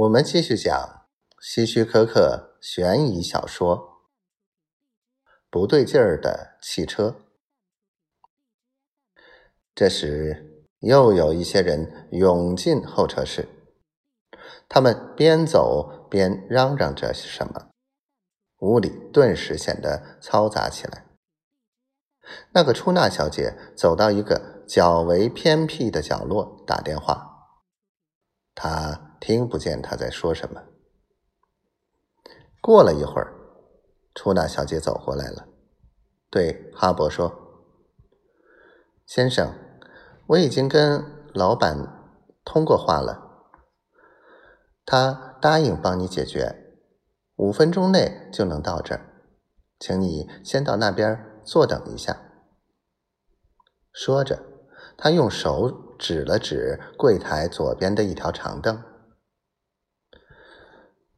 我们继续讲希区柯克悬疑小说《不对劲儿的汽车》。这时，又有一些人涌进候车室，他们边走边嚷嚷着什么，屋里顿时显得嘈杂起来。那个出纳小姐走到一个较为偏僻的角落打电话，她听不见他在说什么。过了一会儿，出纳小姐走过来了，对哈勃说：“先生，我已经跟老板通过话了，他答应帮你解决，五分钟内就能到这儿，请你先到那边。”坐等一下。说着，他用手指了指柜台左边的一条长凳。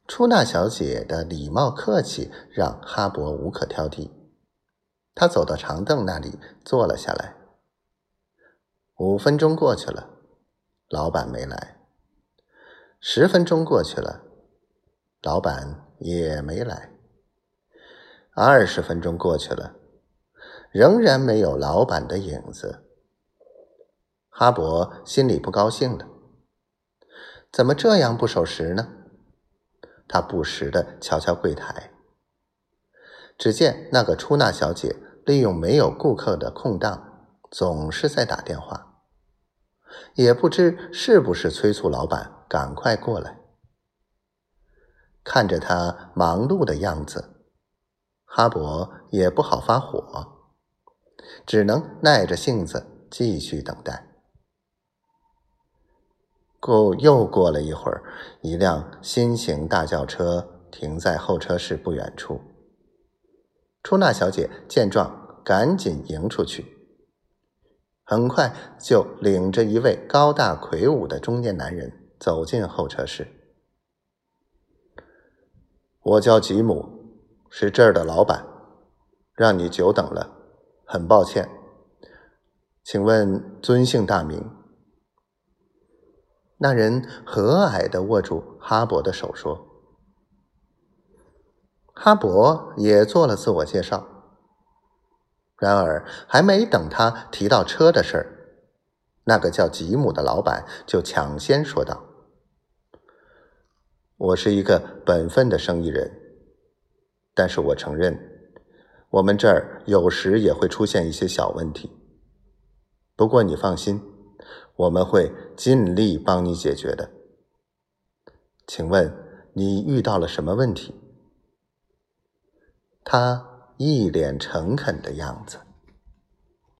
出纳小姐的礼貌客气让哈勃无可挑剔。他走到长凳那里坐了下来。五分钟过去了，老板没来。十分钟过去了，老板也没来。二十分钟过去了。仍然没有老板的影子，哈勃心里不高兴了。怎么这样不守时呢？他不时的瞧瞧柜台，只见那个出纳小姐利用没有顾客的空档，总是在打电话，也不知是不是催促老板赶快过来。看着他忙碌的样子，哈勃也不好发火。只能耐着性子继续等待。过又过了一会儿，一辆新型大轿车停在候车室不远处。出纳小姐见状，赶紧迎出去，很快就领着一位高大魁梧的中年男人走进候车室。我叫吉姆，是这儿的老板，让你久等了。很抱歉，请问尊姓大名？那人和蔼的握住哈勃的手说：“哈勃也做了自我介绍。”然而，还没等他提到车的事儿，那个叫吉姆的老板就抢先说道：“我是一个本分的生意人，但是我承认。”我们这儿有时也会出现一些小问题，不过你放心，我们会尽力帮你解决的。请问你遇到了什么问题？他一脸诚恳的样子。